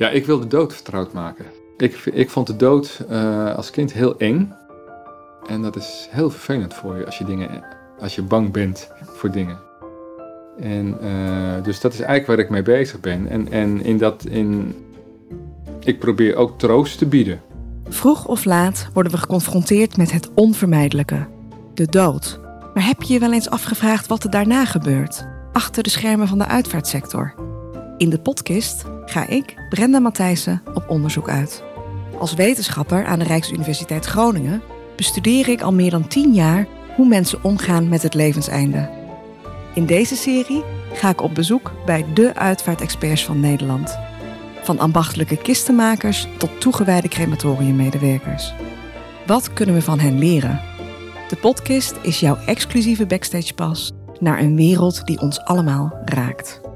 Ja, ik wil de dood vertrouwd maken. Ik, ik vond de dood uh, als kind heel eng. En dat is heel vervelend voor je als je, dingen, als je bang bent voor dingen. En, uh, dus dat is eigenlijk waar ik mee bezig ben. En, en in dat, in, ik probeer ook troost te bieden. Vroeg of laat worden we geconfronteerd met het onvermijdelijke: de dood. Maar heb je je wel eens afgevraagd wat er daarna gebeurt? Achter de schermen van de uitvaartsector? In de podcast ga ik, Brenda Matthijssen, op onderzoek uit. Als wetenschapper aan de Rijksuniversiteit Groningen bestudeer ik al meer dan tien jaar hoe mensen omgaan met het levenseinde. In deze serie ga ik op bezoek bij de uitvaartexperts van Nederland. Van ambachtelijke kistenmakers tot toegewijde crematoriummedewerkers. Wat kunnen we van hen leren? De podcast is jouw exclusieve backstagepas naar een wereld die ons allemaal raakt.